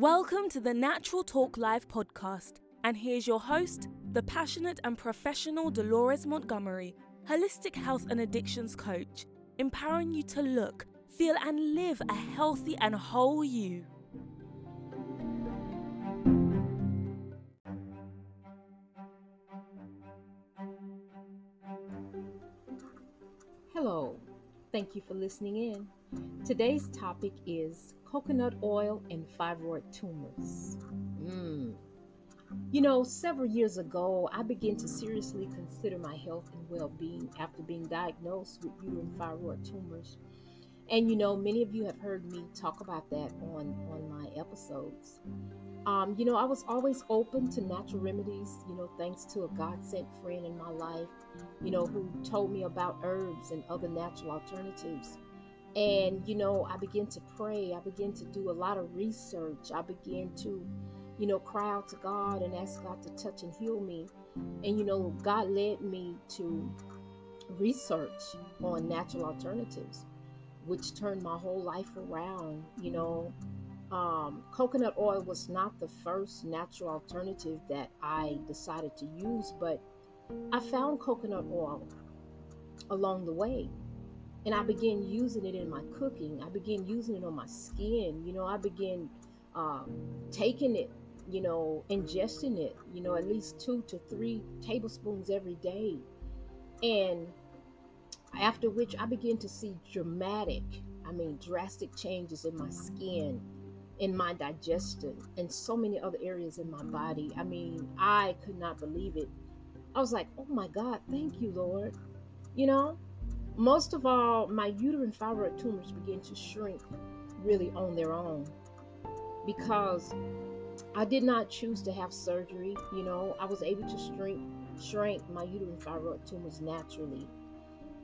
Welcome to the Natural Talk Live podcast. And here's your host, the passionate and professional Dolores Montgomery, holistic health and addictions coach, empowering you to look, feel, and live a healthy and whole you. Thank you for listening in. Today's topic is coconut oil and fibroid tumors. Mm. You know, several years ago, I began to seriously consider my health and well being after being diagnosed with uterine fibroid tumors. And you know, many of you have heard me talk about that on, on my episodes. Um, you know, I was always open to natural remedies, you know, thanks to a God sent friend in my life, you know, who told me about herbs and other natural alternatives. And, you know, I began to pray. I began to do a lot of research. I began to, you know, cry out to God and ask God to touch and heal me. And, you know, God led me to research on natural alternatives, which turned my whole life around. You know, um, coconut oil was not the first natural alternative that I decided to use, but I found coconut oil along the way and I began using it in my cooking. I began using it on my skin. You know, I began um, taking it, you know, ingesting it, you know, at least two to three tablespoons every day. And after which I began to see dramatic, I mean, drastic changes in my skin, in my digestion, and so many other areas in my body. I mean, I could not believe it. I was like, oh my God, thank you, Lord. You know, most of all, my uterine fibroid tumors began to shrink really on their own because I did not choose to have surgery. You know, I was able to shrink shrink my uterine fibroid tumors naturally.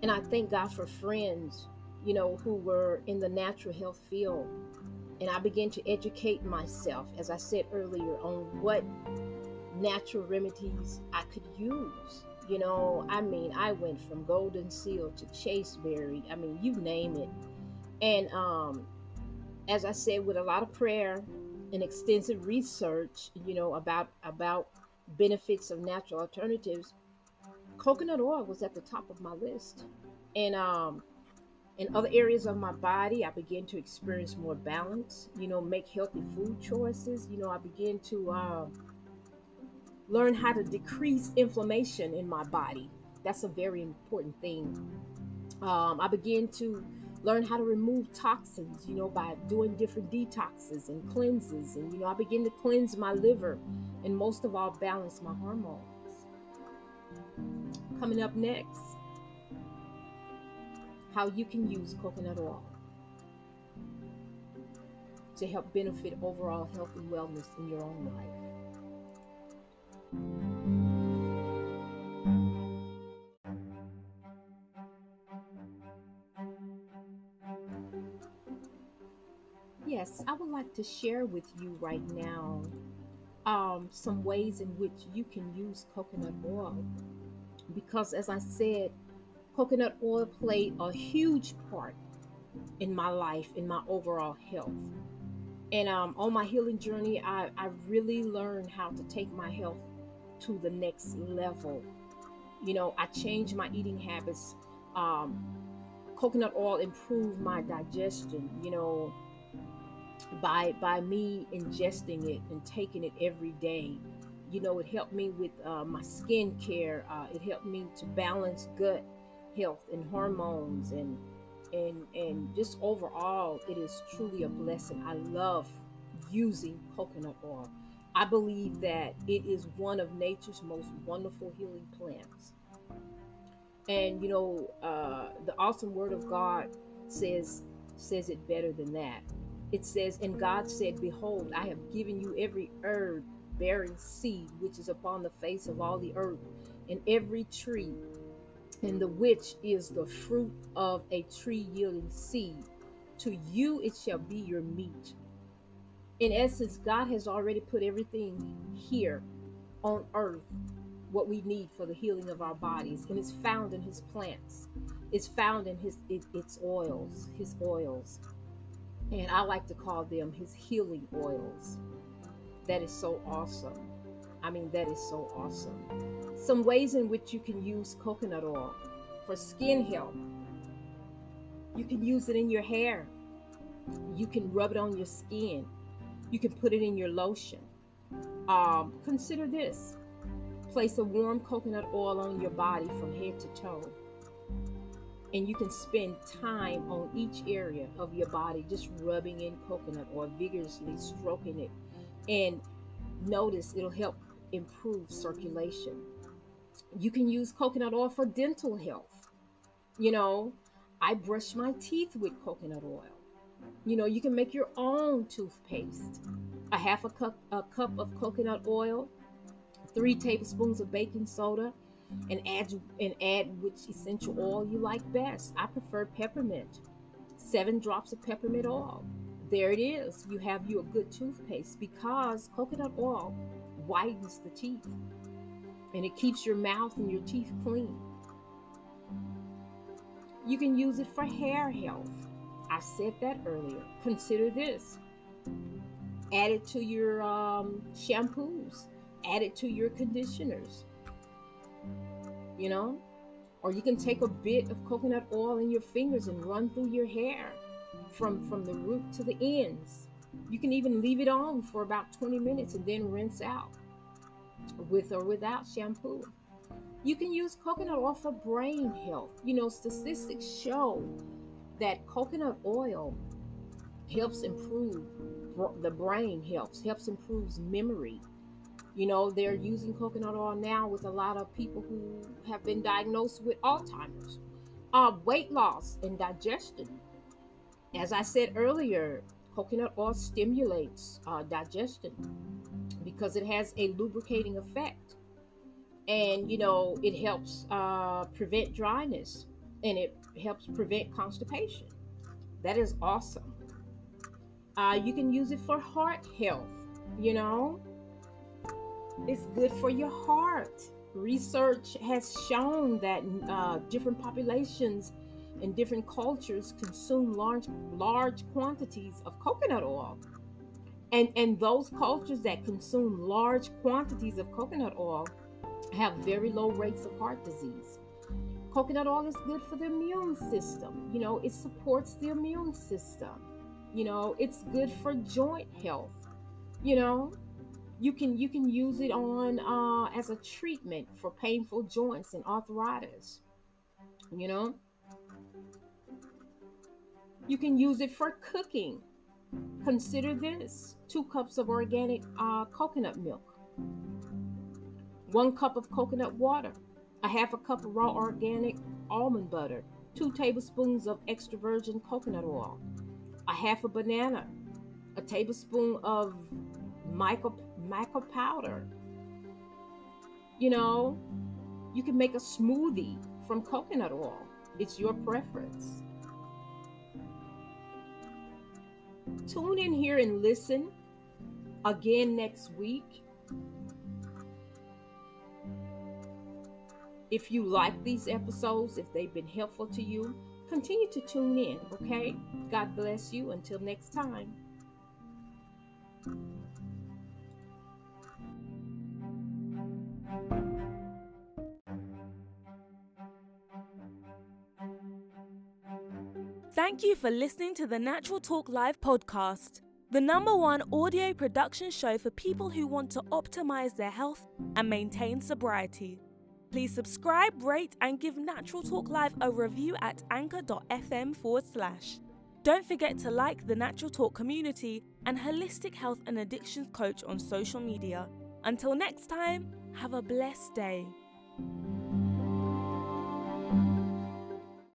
And I thank God for friends, you know, who were in the natural health field. And I began to educate myself, as I said earlier, on what natural remedies I could use you know, I mean, I went from golden seal to chasteberry. I mean, you name it. And um, as I said, with a lot of prayer and extensive research, you know, about about benefits of natural alternatives, coconut oil was at the top of my list. And um, in other areas of my body, I began to experience more balance. You know, make healthy food choices. You know, I began to. Uh, learn how to decrease inflammation in my body. That's a very important thing. Um, I began to learn how to remove toxins, you know, by doing different detoxes and cleanses. And, you know, I begin to cleanse my liver and most of all, balance my hormones. Coming up next, how you can use coconut oil to help benefit overall health and wellness in your own life. Yes, I would like to share with you right now um, some ways in which you can use coconut oil. Because, as I said, coconut oil played a huge part in my life, in my overall health. And um, on my healing journey, I, I really learned how to take my health to the next level. You know, I changed my eating habits. Um, coconut oil improved my digestion. You know, by by me ingesting it and taking it every day. You know, it helped me with uh, my skin care. Uh, it helped me to balance gut health and hormones and and and just overall, it is truly a blessing. I love using coconut oil. I believe that it is one of nature's most wonderful healing plants. And you know, uh, the awesome word of God says says it better than that. It says, "And God said, Behold, I have given you every herb bearing seed which is upon the face of all the earth, and every tree, and the which is the fruit of a tree yielding seed. To you it shall be your meat." in essence, God has already put everything here on earth, what we need for the healing of our bodies, and it's found in His plants. It's found in His it, its oils, His oils. And I like to call them his healing oils. That is so awesome. I mean, that is so awesome. Some ways in which you can use coconut oil for skin health. You can use it in your hair. You can rub it on your skin. You can put it in your lotion. Um, consider this place a warm coconut oil on your body from head to toe. And you can spend time on each area of your body just rubbing in coconut oil, vigorously stroking it. And notice it'll help improve circulation. You can use coconut oil for dental health. You know, I brush my teeth with coconut oil. You know, you can make your own toothpaste. A half a cup a cup of coconut oil, three tablespoons of baking soda, and add and add which essential oil you like best. I prefer peppermint. Seven drops of peppermint oil. There it is. You have you a good toothpaste because coconut oil whitens the teeth and it keeps your mouth and your teeth clean. You can use it for hair health. I said that earlier. Consider this. Add it to your um, shampoos. Add it to your conditioners. You know? Or you can take a bit of coconut oil in your fingers and run through your hair from, from the root to the ends. You can even leave it on for about 20 minutes and then rinse out with or without shampoo. You can use coconut oil for brain health. You know, statistics show that coconut oil helps improve the brain helps helps improves memory you know they're using coconut oil now with a lot of people who have been diagnosed with alzheimer's uh, weight loss and digestion as i said earlier coconut oil stimulates uh, digestion because it has a lubricating effect. And you know it helps uh, prevent dryness and it helps prevent constipation. That is awesome. Uh, you can use it for heart health you know? It's good for your heart. Research has shown that uh, different populations and different cultures consume large large quantities of coconut oil and and those cultures that consume large quantities of coconut oil have very low rates of heart disease. Coconut oil is good for the immune system. You know, it supports the immune system. You know, it's good for joint health. You know, you can you can use it on uh, as a treatment for painful joints and arthritis. You know, you can use it for cooking. Consider this: two cups of organic uh, coconut milk one cup of coconut water, a half a cup of raw organic almond butter, two tablespoons of extra virgin coconut oil, a half a banana, a tablespoon of mica, maca powder. You know, you can make a smoothie from coconut oil. It's your preference. Tune in here and listen again next week If you like these episodes, if they've been helpful to you, continue to tune in, okay? God bless you. Until next time. Thank you for listening to the Natural Talk Live podcast, the number one audio production show for people who want to optimize their health and maintain sobriety. Please subscribe, rate, and give Natural Talk Live a review at anchor.fm forward slash. Don't forget to like the Natural Talk community and Holistic Health and Addictions Coach on social media. Until next time, have a blessed day.